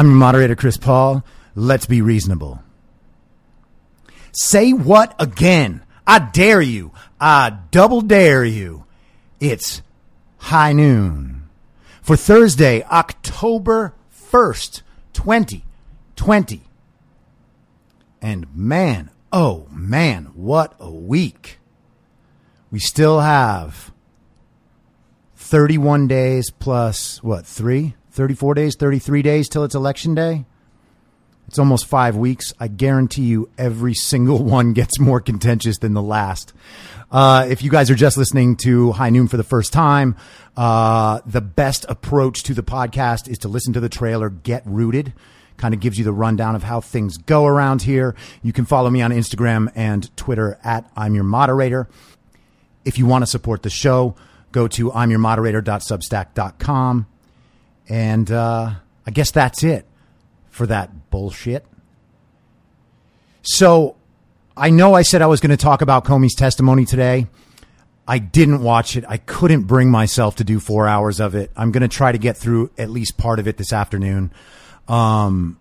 I'm your moderator, Chris Paul. Let's be reasonable. Say what again? I dare you. I double dare you. It's high noon for Thursday, October 1st, 2020. And man, oh man, what a week. We still have 31 days plus what, three? 34 days, 33 days till it's election day? It's almost five weeks. I guarantee you every single one gets more contentious than the last. Uh, if you guys are just listening to High Noon for the first time, uh, the best approach to the podcast is to listen to the trailer, get rooted. Kind of gives you the rundown of how things go around here. You can follow me on Instagram and Twitter at I'm Your Moderator. If you want to support the show, go to imyourmoderator.substack.com. And uh, I guess that's it for that bullshit. So I know I said I was going to talk about Comey's testimony today. I didn't watch it. I couldn't bring myself to do four hours of it. I'm going to try to get through at least part of it this afternoon. Um,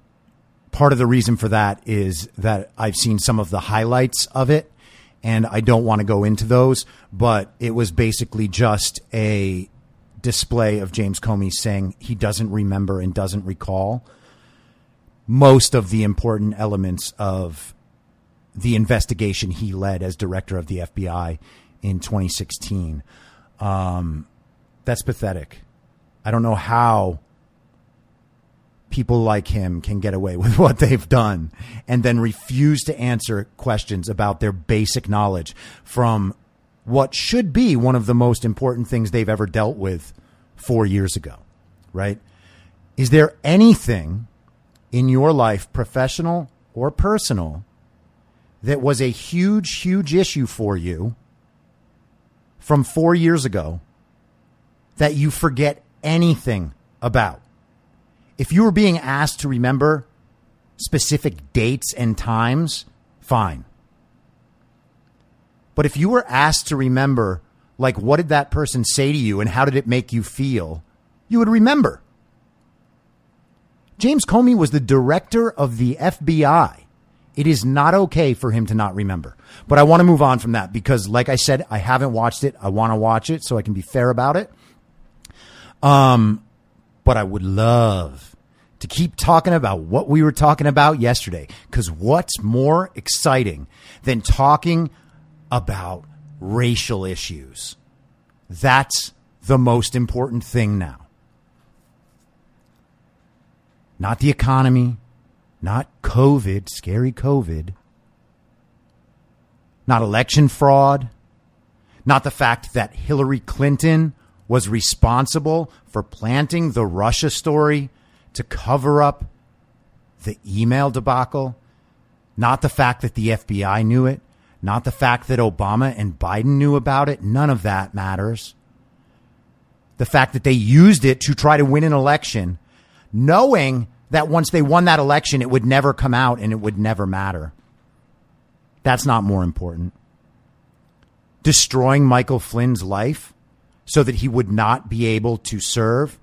part of the reason for that is that I've seen some of the highlights of it and I don't want to go into those, but it was basically just a display of James Comey saying he doesn't remember and doesn't recall most of the important elements of the investigation he led as director of the FBI in 2016. Um, that's pathetic. I don't know how people like him can get away with what they've done and then refuse to answer questions about their basic knowledge from what should be one of the most important things they've ever dealt with four years ago, right? Is there anything in your life, professional or personal, that was a huge, huge issue for you from four years ago that you forget anything about? If you were being asked to remember specific dates and times, fine. But if you were asked to remember, like, what did that person say to you and how did it make you feel, you would remember. James Comey was the director of the FBI. It is not okay for him to not remember. But I want to move on from that because, like I said, I haven't watched it. I want to watch it so I can be fair about it. Um, but I would love to keep talking about what we were talking about yesterday. Because what's more exciting than talking about racial issues? That's the most important thing now. Not the economy, not COVID, scary COVID, not election fraud, not the fact that Hillary Clinton was responsible for planting the Russia story to cover up the email debacle, not the fact that the FBI knew it, not the fact that Obama and Biden knew about it. None of that matters. The fact that they used it to try to win an election, knowing that once they won that election, it would never come out and it would never matter. That's not more important. Destroying Michael Flynn's life so that he would not be able to serve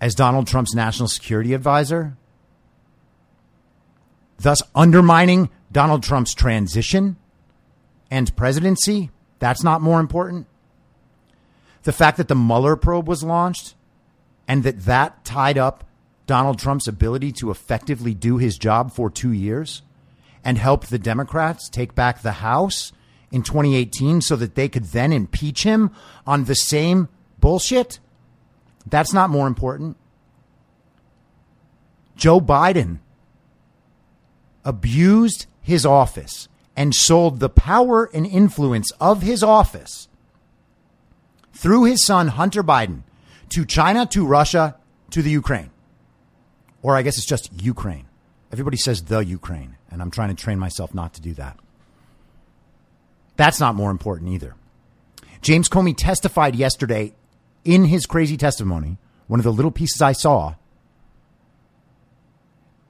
as Donald Trump's national security advisor, thus undermining Donald Trump's transition and presidency. That's not more important. The fact that the Mueller probe was launched and that that tied up Donald Trump's ability to effectively do his job for two years and helped the Democrats take back the House in 2018 so that they could then impeach him on the same bullshit. That's not more important. Joe Biden abused his office and sold the power and influence of his office through his son, Hunter Biden, to China, to Russia, to the Ukraine. Or I guess it's just Ukraine. Everybody says the Ukraine, and I'm trying to train myself not to do that. That's not more important either. James Comey testified yesterday in his crazy testimony, one of the little pieces I saw,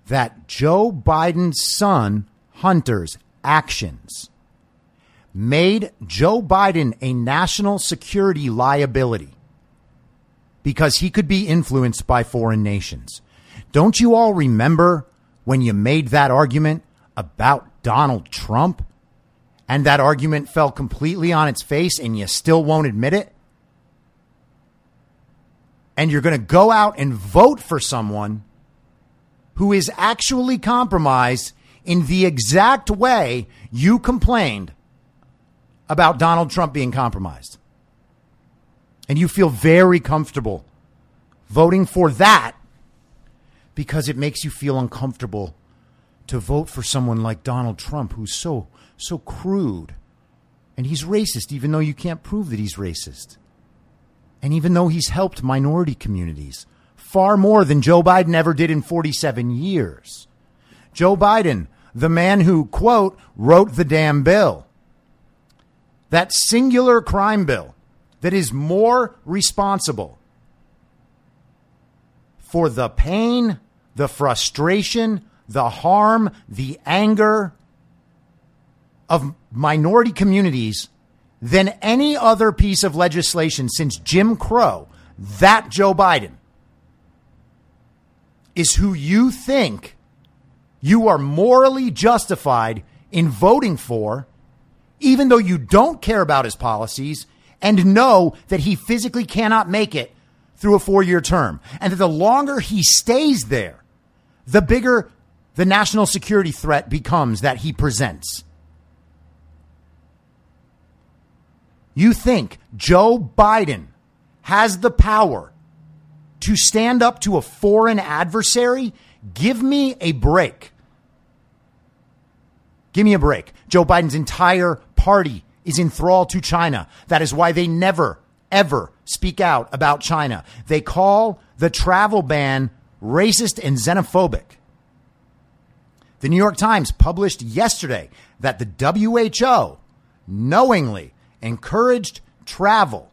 that Joe Biden's son, Hunter's actions made Joe Biden a national security liability because he could be influenced by foreign nations. Don't you all remember when you made that argument about Donald Trump and that argument fell completely on its face and you still won't admit it? And you're going to go out and vote for someone who is actually compromised in the exact way you complained about Donald Trump being compromised. And you feel very comfortable voting for that because it makes you feel uncomfortable to vote for someone like Donald Trump who's so so crude. And he's racist even though you can't prove that he's racist. And even though he's helped minority communities far more than Joe Biden ever did in 47 years. Joe Biden, the man who, quote, wrote the damn bill. That singular crime bill that is more responsible for the pain, the frustration, the harm, the anger of minority communities than any other piece of legislation since Jim Crow, that Joe Biden is who you think you are morally justified in voting for, even though you don't care about his policies and know that he physically cannot make it through a four year term. And that the longer he stays there, the bigger the national security threat becomes that he presents. You think Joe Biden has the power to stand up to a foreign adversary, give me a break. Give me a break. Joe Biden's entire party is enthralled to China. That is why they never, ever speak out about China. They call the travel ban racist and xenophobic. The New York Times published yesterday that the WHO knowingly encouraged travel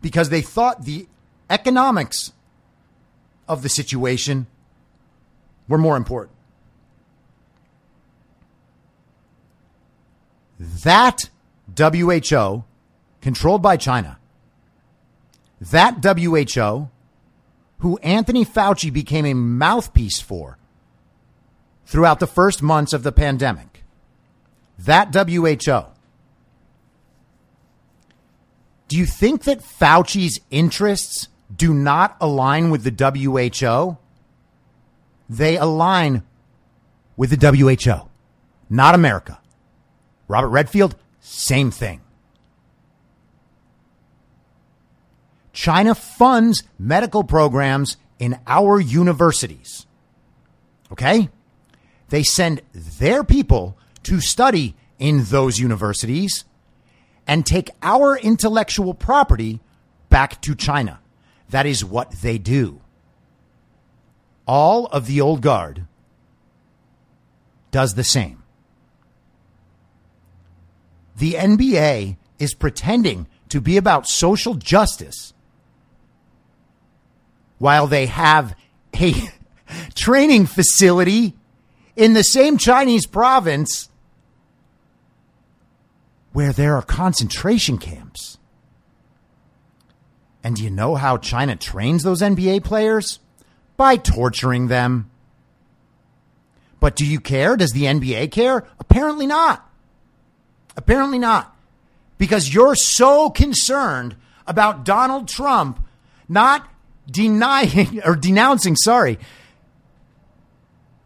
because they thought the economics of the situation were more important. That WHO, controlled by China, that WHO, who Anthony Fauci became a mouthpiece for throughout the first months of the pandemic, that WHO do you think that Fauci's interests do not align with the WHO? They align with the WHO, not America. Robert Redfield, same thing. China funds medical programs in our universities. Okay? They send their people to study in those universities and take our intellectual property back to China. That is what they do. All of the old guard does the same. The NBA is pretending to be about social justice while they have a training facility in the same Chinese province where there are concentration camps. And do you know how China trains those NBA players? By torturing them. But do you care? Does the NBA care? Apparently not. Apparently not. Because you're so concerned about Donald Trump not denying or denouncing, sorry,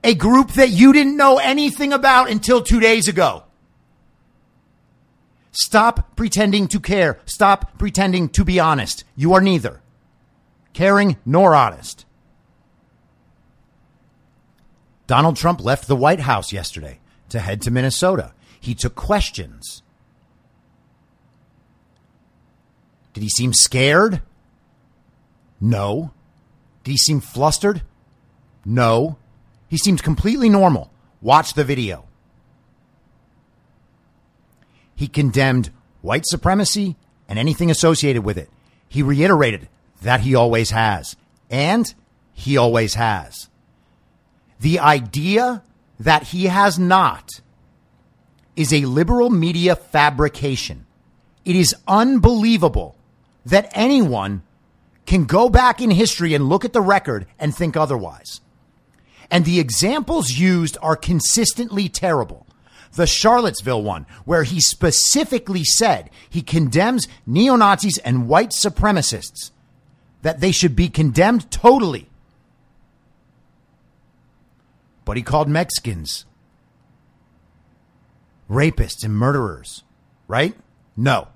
a group that you didn't know anything about until two days ago. Stop pretending to care. Stop pretending to be honest. You are neither caring nor honest. Donald Trump left the White House yesterday to head to Minnesota. He took questions. Did he seem scared? No. Did he seem flustered? No. He seemed completely normal. Watch the video. He condemned white supremacy and anything associated with it. He reiterated that he always has. And he always has. The idea that he has not is a liberal media fabrication. It is unbelievable that anyone can go back in history and look at the record and think otherwise. And the examples used are consistently terrible. The Charlottesville one, where he specifically said he condemns neo Nazis and white supremacists, that they should be condemned totally. But he called Mexicans rapists and murderers, right? No.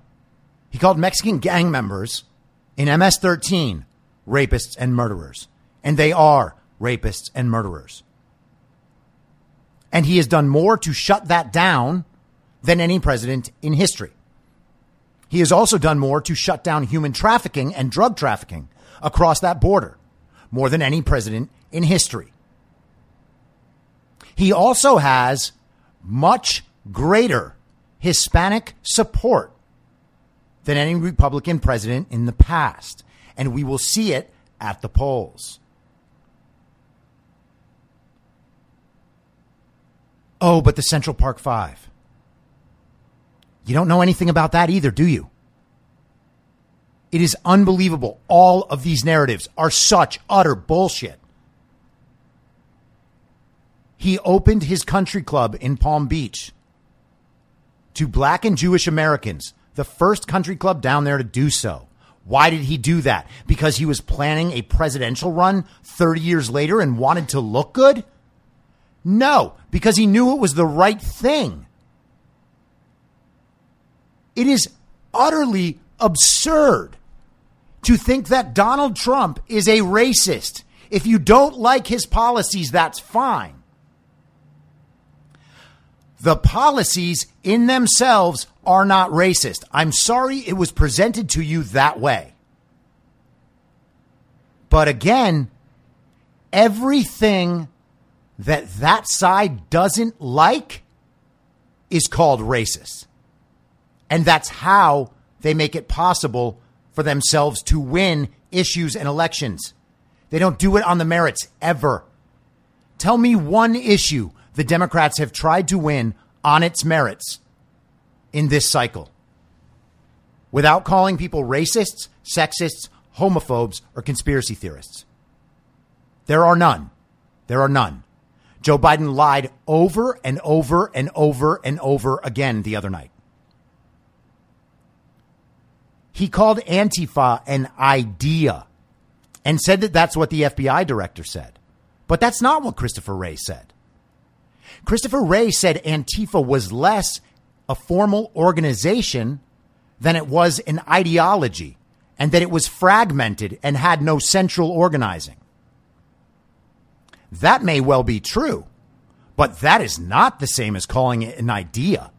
He called Mexican gang members in MS 13 rapists and murderers. And they are rapists and murderers. And he has done more to shut that down than any president in history. He has also done more to shut down human trafficking and drug trafficking across that border, more than any president in history. He also has much greater Hispanic support than any Republican president in the past. And we will see it at the polls. Oh, but the Central Park Five. You don't know anything about that either, do you? It is unbelievable. All of these narratives are such utter bullshit. He opened his country club in Palm Beach to black and Jewish Americans, the first country club down there to do so. Why did he do that? Because he was planning a presidential run 30 years later and wanted to look good? No, because he knew it was the right thing. It is utterly absurd to think that Donald Trump is a racist. If you don't like his policies, that's fine. The policies in themselves are not racist. I'm sorry it was presented to you that way. But again, everything that that side doesn't like is called racist. And that's how they make it possible for themselves to win issues and elections. They don't do it on the merits ever. Tell me one issue the Democrats have tried to win on its merits in this cycle without calling people racists, sexists, homophobes, or conspiracy theorists. There are none. There are none. Joe Biden lied over and over and over and over again the other night. He called Antifa an idea and said that that's what the FBI director said. But that's not what Christopher Wray said. Christopher Wray said Antifa was less a formal organization than it was an ideology and that it was fragmented and had no central organizing. That may well be true, but that is not the same as calling it an idea.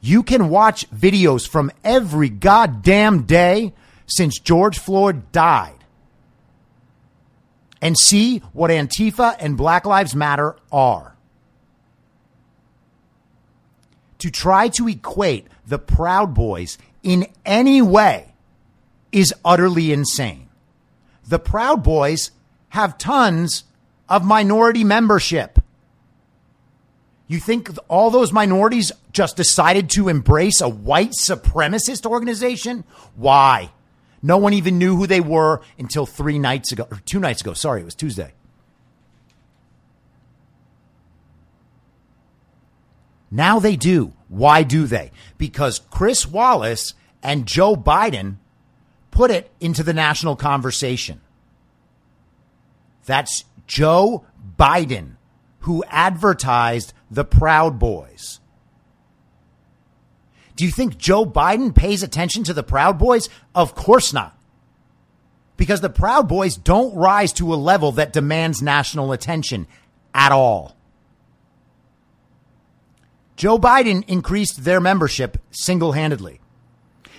You can watch videos from every goddamn day since George Floyd died and see what Antifa and Black Lives Matter are. To try to equate the Proud Boys in any way is utterly insane. the Proud Boys have tons of minority membership. You think all those minorities just decided to embrace a white supremacist organization? Why? No one even knew who they were until three nights ago, or two nights ago. Sorry, it was Tuesday. Now they do. Why do they? Because Chris Wallace and Joe Biden put it into the national conversation. That's Joe Biden who advertised the Proud Boys. Do you think Joe Biden pays attention to the Proud Boys? Of course not. Because the Proud Boys don't rise to a level that demands national attention at all. Joe Biden increased their membership single handedly.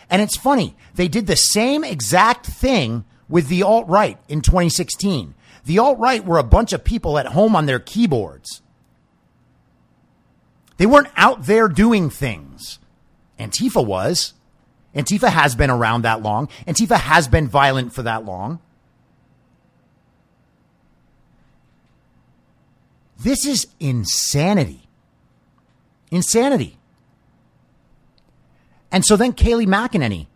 And it's funny, they did the same exact thing with the alt right in 2016. The alt right were a bunch of people at home on their keyboards. They weren't out there doing things. Antifa was. Antifa has been around that long. Antifa has been violent for that long. This is insanity. Insanity. And so then Kayleigh McEnany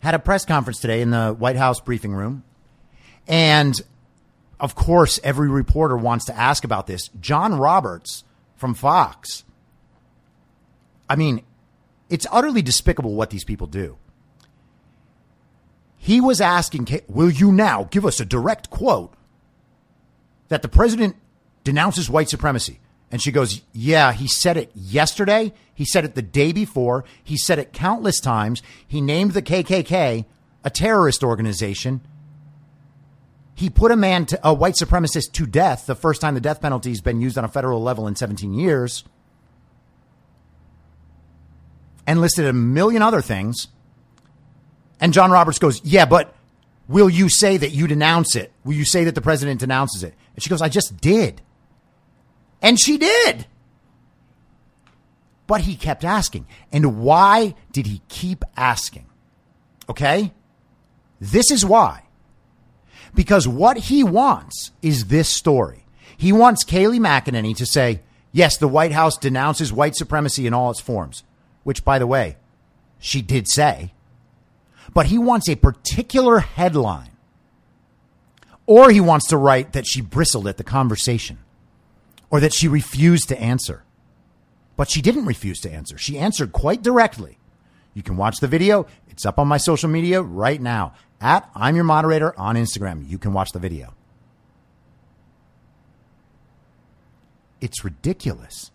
had a press conference today in the White House briefing room. And of course, every reporter wants to ask about this. John Roberts from Fox. I mean, it's utterly despicable what these people do. He was asking, Will you now give us a direct quote that the president denounces white supremacy? And she goes, Yeah, he said it yesterday. He said it the day before. He said it countless times. He named the KKK a terrorist organization. He put a man, to, a white supremacist, to death the first time the death penalty has been used on a federal level in 17 years. And listed a million other things. And John Roberts goes, Yeah, but will you say that you denounce it? Will you say that the president denounces it? And she goes, I just did. And she did. But he kept asking. And why did he keep asking? Okay? This is why. Because what he wants is this story. He wants Kayleigh McEnany to say, yes, the White House denounces white supremacy in all its forms, which, by the way, she did say. But he wants a particular headline. Or he wants to write that she bristled at the conversation or that she refused to answer. But she didn't refuse to answer. She answered quite directly. You can watch the video. It's up on my social media right now. At I'm your moderator on Instagram. You can watch the video. It's ridiculous.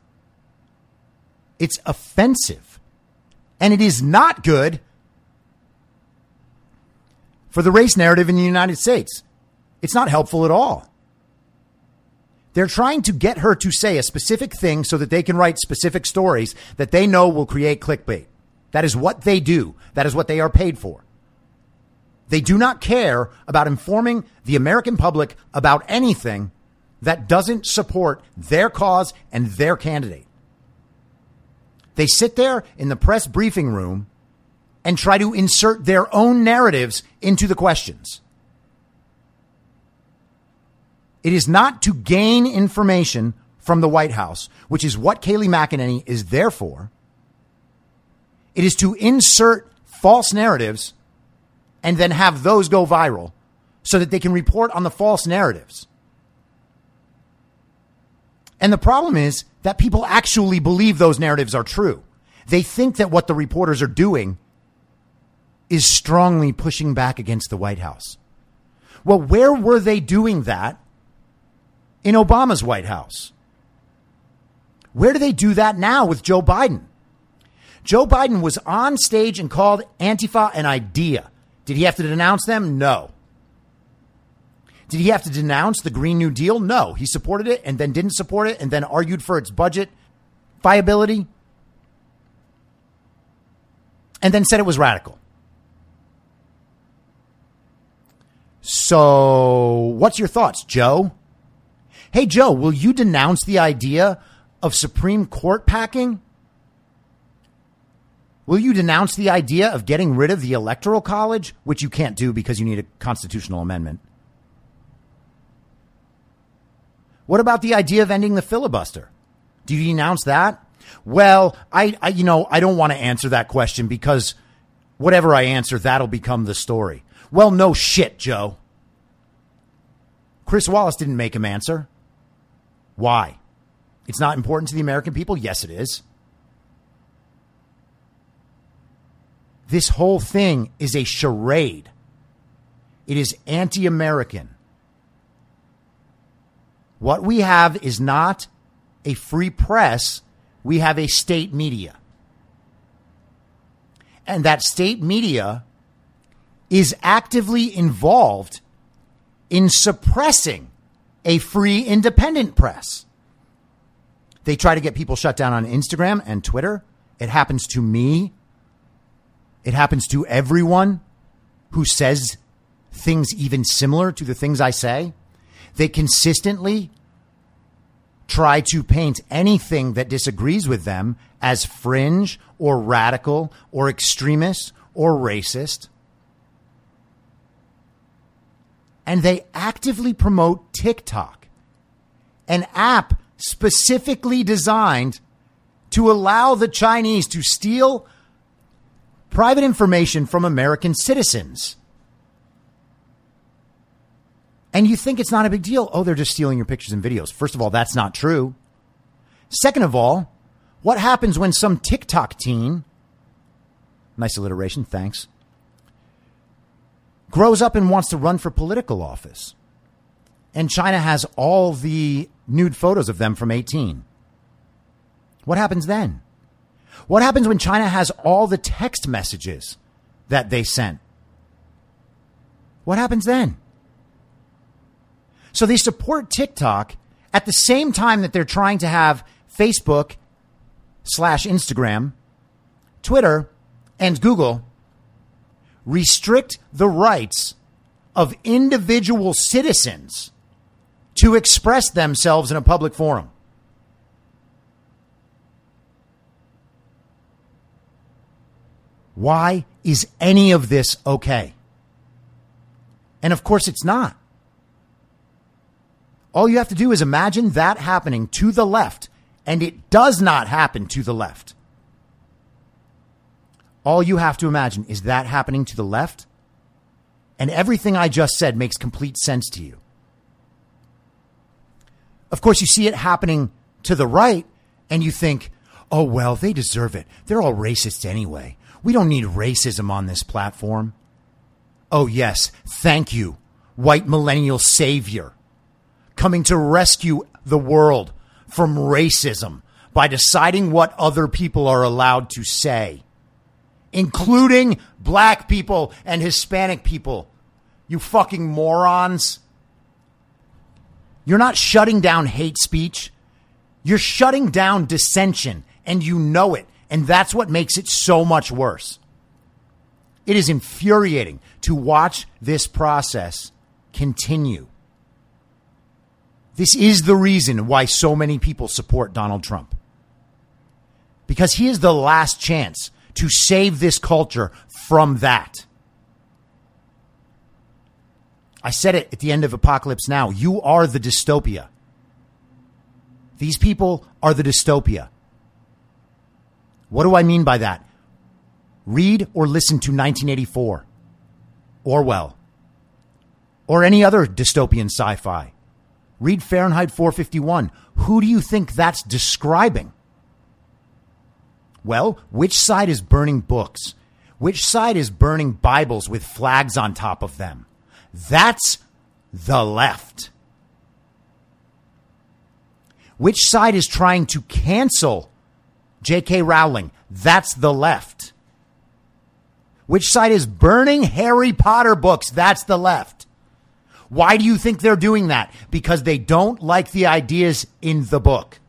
It's offensive. And it is not good for the race narrative in the United States. It's not helpful at all. They're trying to get her to say a specific thing so that they can write specific stories that they know will create clickbait. That is what they do. That is what they are paid for. They do not care about informing the American public about anything that doesn't support their cause and their candidate. They sit there in the press briefing room and try to insert their own narratives into the questions. It is not to gain information from the White House, which is what Kayleigh McEnany is there for. It is to insert false narratives and then have those go viral so that they can report on the false narratives. And the problem is that people actually believe those narratives are true. They think that what the reporters are doing is strongly pushing back against the White House. Well, where were they doing that in Obama's White House. Where do they do that now with Joe Biden? Joe Biden was on stage and called Antifa an idea. Did he have to denounce them? No. Did he have to denounce the Green New Deal? No. He supported it and then didn't support it and then argued for its budget viability and then said it was radical. So, what's your thoughts, Joe? Hey, Joe, will you denounce the idea of Supreme Court packing? Will you denounce the idea of getting rid of the Electoral College, which you can't do because you need a constitutional amendment? What about the idea of ending the filibuster? Do you denounce that? Well, I, I you know, I don't want to answer that question because whatever I answer, that'll become the story. Well, no shit, Joe. Chris Wallace didn't make him answer. Why? It's not important to the American people? Yes, it is. This whole thing is a charade. It is anti American. What we have is not a free press, we have a state media. And that state media is actively involved in suppressing a free independent press. They try to get people shut down on Instagram and Twitter. It happens to me. It happens to everyone who says things even similar to the things I say. They consistently try to paint anything that disagrees with them as fringe or radical or extremist or racist. And they actively promote TikTok, an app specifically designed to allow the Chinese to steal private information from American citizens. And you think it's not a big deal. Oh, they're just stealing your pictures and videos. First of all, that's not true. Second of all, what happens when some TikTok teen, nice alliteration, thanks, grows up and wants to run for political office? And China has all the nude photos of them from 18. What happens then? What happens when China has all the text messages that they sent? What happens then? So they support TikTok at the same time that they're trying to have Facebook slash Instagram, Twitter, and Google restrict the rights of individual citizens to express themselves in a public forum. Why is any of this okay? And of course, it's not. All you have to do is imagine that happening to the left, and it does not happen to the left. All you have to imagine is that happening to the left, and everything I just said makes complete sense to you. Of course, you see it happening to the right, and you think, oh, well, they deserve it. They're all racists anyway. We don't need racism on this platform. Oh, yes, thank you, white millennial savior, coming to rescue the world from racism by deciding what other people are allowed to say, including black people and Hispanic people. You fucking morons. You're not shutting down hate speech. You're shutting down dissension, and you know it. And that's what makes it so much worse. It is infuriating to watch this process continue. This is the reason why so many people support Donald Trump. Because he is the last chance to save this culture from that. I said it at the end of Apocalypse Now. You are the dystopia. These people are the dystopia. What do I mean by that? Read or listen to 1984, Orwell, or any other dystopian sci fi. Read Fahrenheit 451. Who do you think that's describing? Well, which side is burning books? Which side is burning Bibles with flags on top of them? That's the left. Which side is trying to cancel J.K. Rowling? That's the left. Which side is burning Harry Potter books? That's the left. Why do you think they're doing that? Because they don't like the ideas in the book.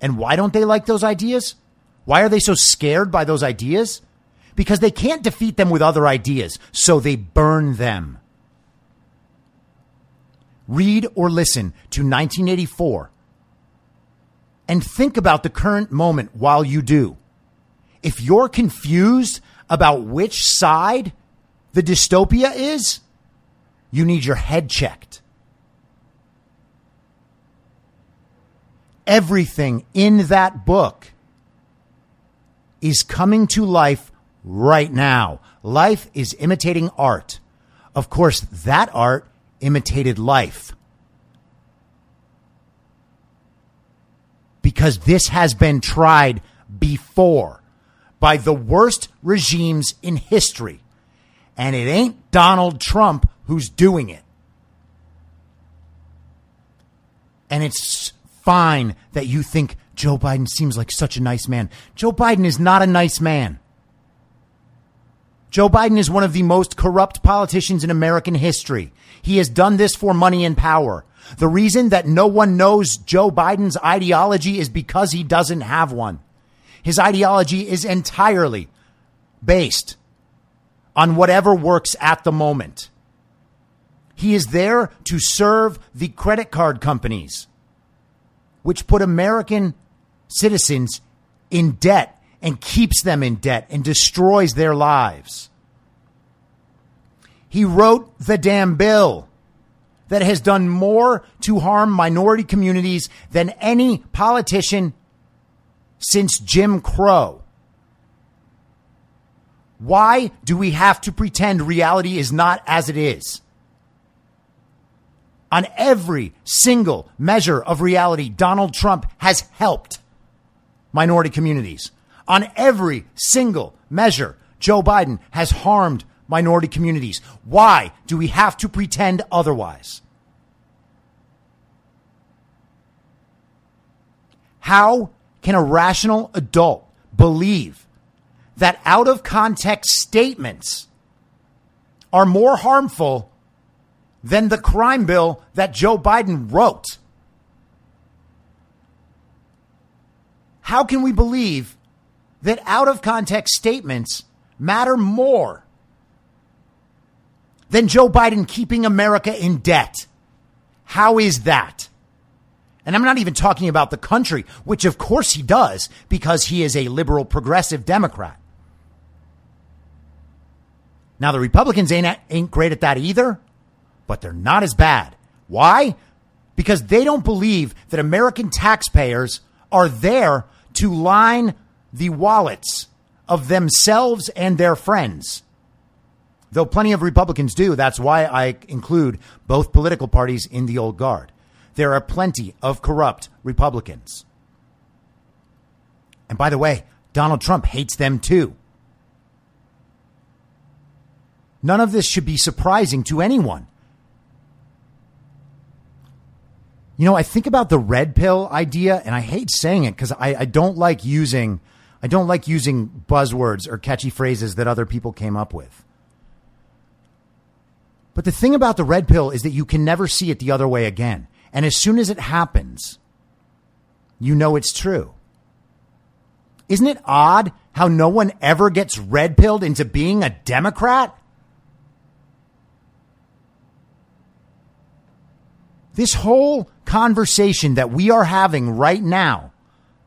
And why don't they like those ideas? Why are they so scared by those ideas? Because they can't defeat them with other ideas, so they burn them. Read or listen to 1984 and think about the current moment while you do. If you're confused about which side the dystopia is, you need your head checked. Everything in that book is coming to life right now. Life is imitating art. Of course, that art imitated life. Because this has been tried before by the worst regimes in history. And it ain't Donald Trump who's doing it. And it's fine that you think Joe Biden seems like such a nice man. Joe Biden is not a nice man. Joe Biden is one of the most corrupt politicians in American history. He has done this for money and power. The reason that no one knows Joe Biden's ideology is because he doesn't have one. His ideology is entirely based on whatever works at the moment. He is there to serve the credit card companies, which put American citizens in debt and keeps them in debt and destroys their lives. He wrote the damn bill that has done more to harm minority communities than any politician since Jim Crow. Why do we have to pretend reality is not as it is? On every single measure of reality, Donald Trump has helped minority communities. On every single measure, Joe Biden has harmed minority communities. Why do we have to pretend otherwise? How can a rational adult believe that out of context statements are more harmful than the crime bill that Joe Biden wrote. How can we believe that out of context statements matter more than Joe Biden keeping America in debt? How is that? And I'm not even talking about the country, which of course he does because he is a liberal progressive Democrat. Now, the Republicans ain't, ain't great at that either but they're not as bad. Why? Because they don't believe that American taxpayers are there to line the wallets of themselves and their friends. Though plenty of Republicans do, that's why I include both political parties in the old guard. There are plenty of corrupt Republicans. And by the way, Donald Trump hates them too. None of this should be surprising to anyone. You know, I think about the red pill idea, and I hate saying it because I, I don't like using I don't like using buzzwords or catchy phrases that other people came up with. But the thing about the red pill is that you can never see it the other way again. And as soon as it happens, you know it's true. Isn't it odd how no one ever gets red pilled into being a Democrat? This whole conversation that we are having right now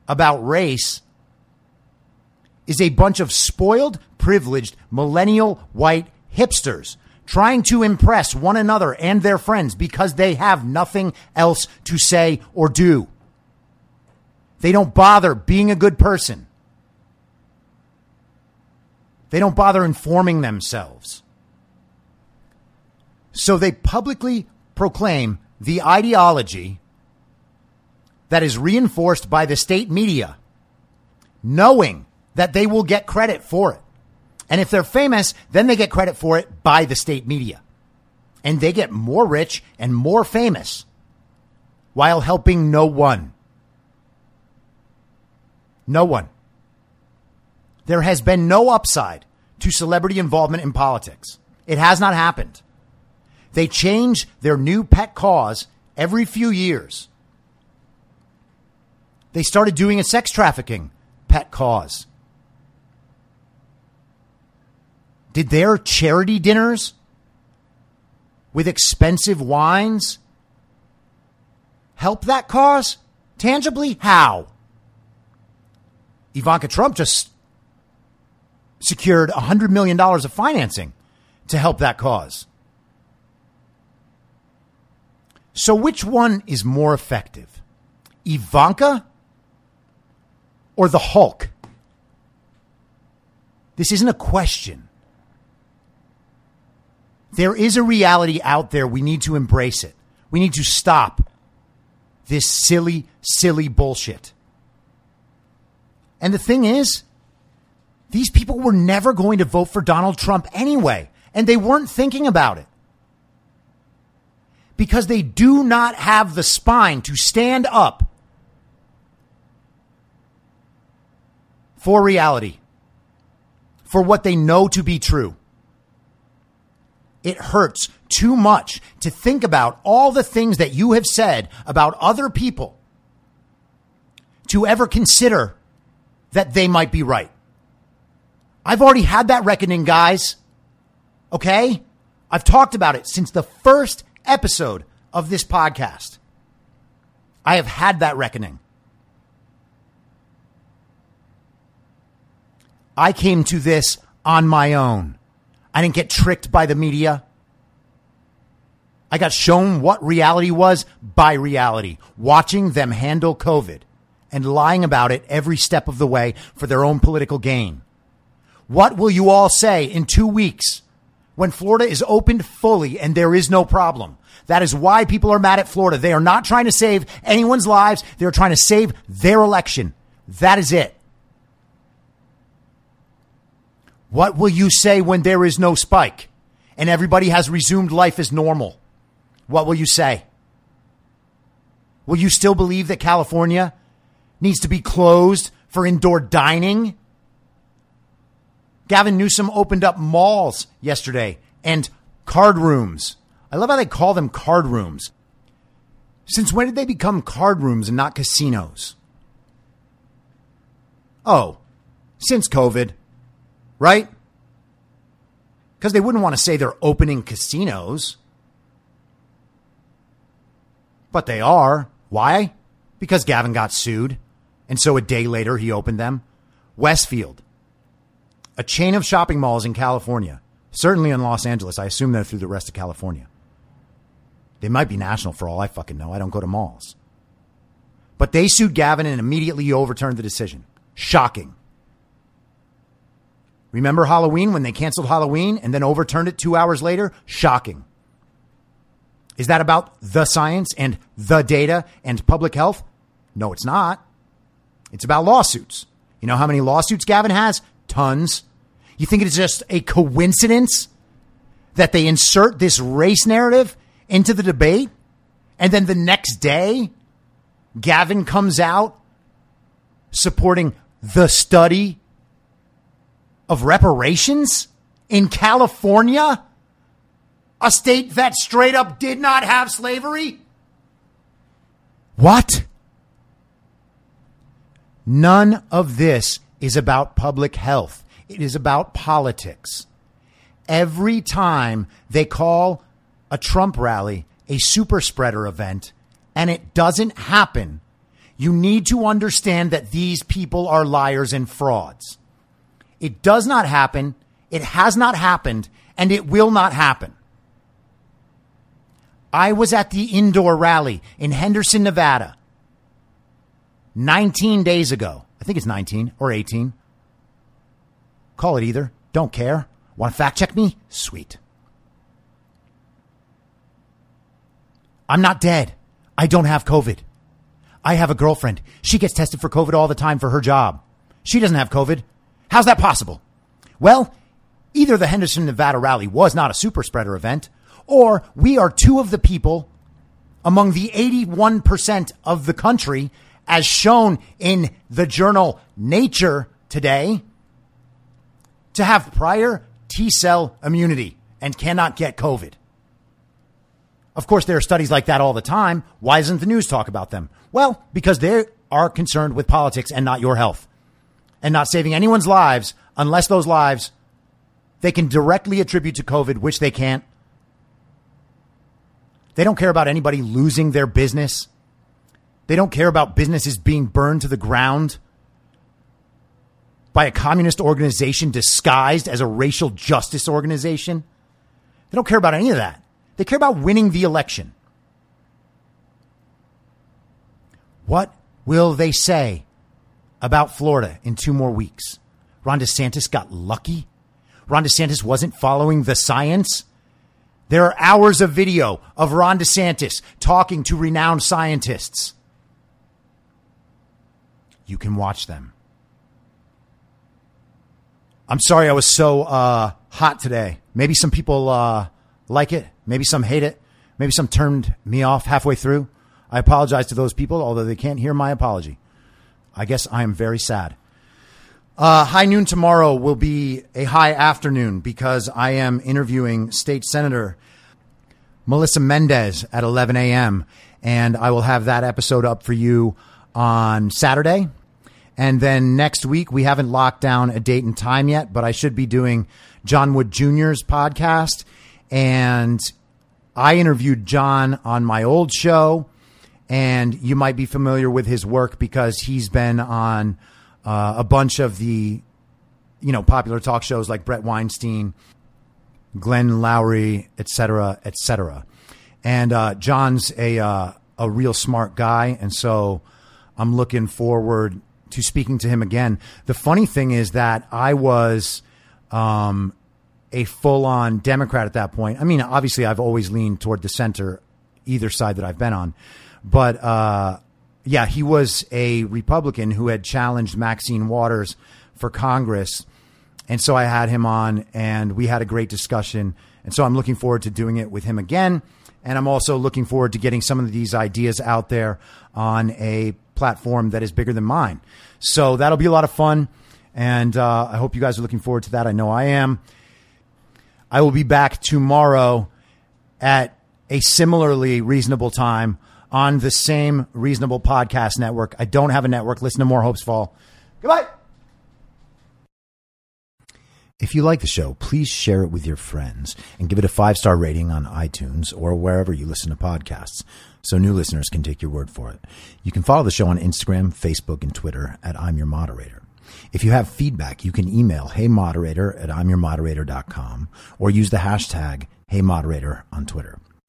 about race is a bunch of spoiled, privileged, millennial white hipsters trying to impress one another and their friends because they have nothing else to say or do. They don't bother being a good person. They don't bother informing themselves. So they publicly proclaim the ideology that is reinforced by the state media, knowing that they will get credit for it. And if they're famous, then they get credit for it by the state media. And they get more rich and more famous while helping no one. No one. There has been no upside to celebrity involvement in politics. It has not happened. They change their new pet cause every few years. They started doing a sex trafficking pet cause. Did their charity dinners with expensive wines help that cause? Tangibly, how? Ivanka Trump just secured $100 million of financing to help that cause. So, which one is more effective? Ivanka or the Hulk? This isn't a question. There is a reality out there. We need to embrace it. We need to stop this silly, silly bullshit. And the thing is, these people were never going to vote for Donald Trump anyway, and they weren't thinking about it. Because they do not have the spine to stand up for reality, for what they know to be true. It hurts too much to think about all the things that you have said about other people to ever consider that they might be right. I've already had that reckoning, guys. Okay? I've talked about it since the first episode of this podcast. I have had that reckoning. I came to this on my own. I didn't get tricked by the media. I got shown what reality was by reality, watching them handle COVID and lying about it every step of the way for their own political gain. What will you all say in two weeks when Florida is opened fully and there is no problem? That is why people are mad at Florida. They are not trying to save anyone's lives. They're trying to save their election. That is it. What will you say when there is no spike and everybody has resumed life as normal? What will you say? Will you still believe that California needs to be closed for indoor dining? Gavin Newsom opened up malls yesterday and card rooms. I love how they call them card rooms. Since when did they become card rooms and not casinos? Oh, since COVID right? Because they wouldn't want to say they're opening casinos. But they are. Why? Because Gavin got sued. And so a day later, he opened them. Westfield, a chain of shopping malls in California, certainly in Los Angeles. I assume they're through the rest of California. They might be national for all I fucking know. I don't go to malls. But they sued Gavin and immediately overturned the decision. Shocking. Remember Halloween when they canceled Halloween and then overturned it two hours later? Shocking. Is that about the science and the data and public health? No, it's not. It's about lawsuits. You know how many lawsuits Gavin has? Tons. You think it is just a coincidence that they insert this race narrative into the debate? And then the next day, Gavin comes out supporting the study of reparations in California, a state that straight up did not have slavery? What? None of this is about public health. It is about politics. Every time they call a Trump rally a super spreader event and it doesn't happen, you need to understand that these people are liars and frauds. It does not happen. It has not happened and it will not happen. I was at the indoor rally in Henderson, Nevada 19 days ago. I think it's 19 or 18. Call it either. Don't care. Want to fact check me? Sweet. I'm not dead. I don't have COVID. I have a girlfriend. She gets tested for COVID all the time for her job. She doesn't have COVID. How's that possible? Well, either the Henderson, Nevada rally was not a super spreader event, or we are two of the people among the 81% of the country, as shown in the journal Nature today, to have prior T cell immunity and cannot get COVID. Of course, there are studies like that all the time. Why doesn't the news talk about them? Well, because they are concerned with politics and not your health and not saving anyone's lives unless those lives they can directly attribute to COVID, which they can't. They don't care about anybody losing their business. They don't care about businesses being burned to the ground by a communist organization disguised as a racial justice organization. They don't care about any of that. They care about winning the election. What will they say about Florida in two more weeks? Ron DeSantis got lucky? Ron DeSantis wasn't following the science? There are hours of video of Ron DeSantis talking to renowned scientists. You can watch them. I'm sorry I was so uh, hot today. Maybe some people uh, like it. Maybe some hate it. Maybe some turned me off halfway through. I apologize to those people, although they can't hear my apology. I guess I am very sad. Uh, high noon tomorrow will be a high afternoon because I am interviewing State Senator Melissa Mendez at 11 a.m. And I will have that episode up for you on Saturday. And then next week, we haven't locked down a date and time yet, but I should be doing John Wood Jr.'s podcast. And I interviewed John on my old show, and you might be familiar with his work because he's been on uh, a bunch of the, you know, popular talk shows like Bret Weinstein, Glenn Loury, etc., cetera, et cetera. And uh, John's a uh, a real smart guy, and so I'm looking forward to speaking to him again. The funny thing is that I was um, a full on Democrat at that point. I mean, obviously, I've always leaned toward the center, either side that I've been on. But uh, yeah, he was a Republican who had challenged Maxine Waters for Congress. And so I had him on and we had a great discussion. And so I'm looking forward to doing it with him again. And I'm also looking forward to getting some of these ideas out there on a platform that is bigger than mine. So that'll be a lot of fun. And uh, I hope you guys are looking forward to that. I know I am. I will be back tomorrow at a similarly reasonable time on the same reasonable podcast network. I don't have a network. Listen to More Hopes Fall. Goodbye. If you like the show, please share it with your friends and give it a five star rating on iTunes or wherever you listen to podcasts so new listeners can take your word for it. You can follow the show on Instagram, Facebook, and Twitter at I'm Your Moderator. If you have feedback, you can email heymoderator at imyourmoderator.com or use the hashtag heymoderator on Twitter.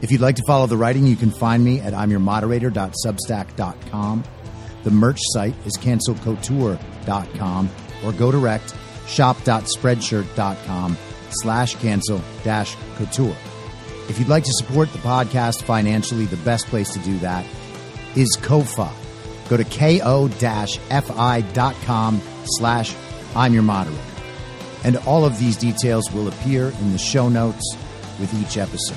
If you'd like to follow the writing, you can find me at imyourmoderator.substack.com. The merch site is cancelcouture.com or go direct shop.spreadshirt.com slash cancel dash couture. If you'd like to support the podcast financially, the best place to do that is Ko-Fi. Go to ko-fi.com slash I'm your moderator. And all of these details will appear in the show notes with each episode.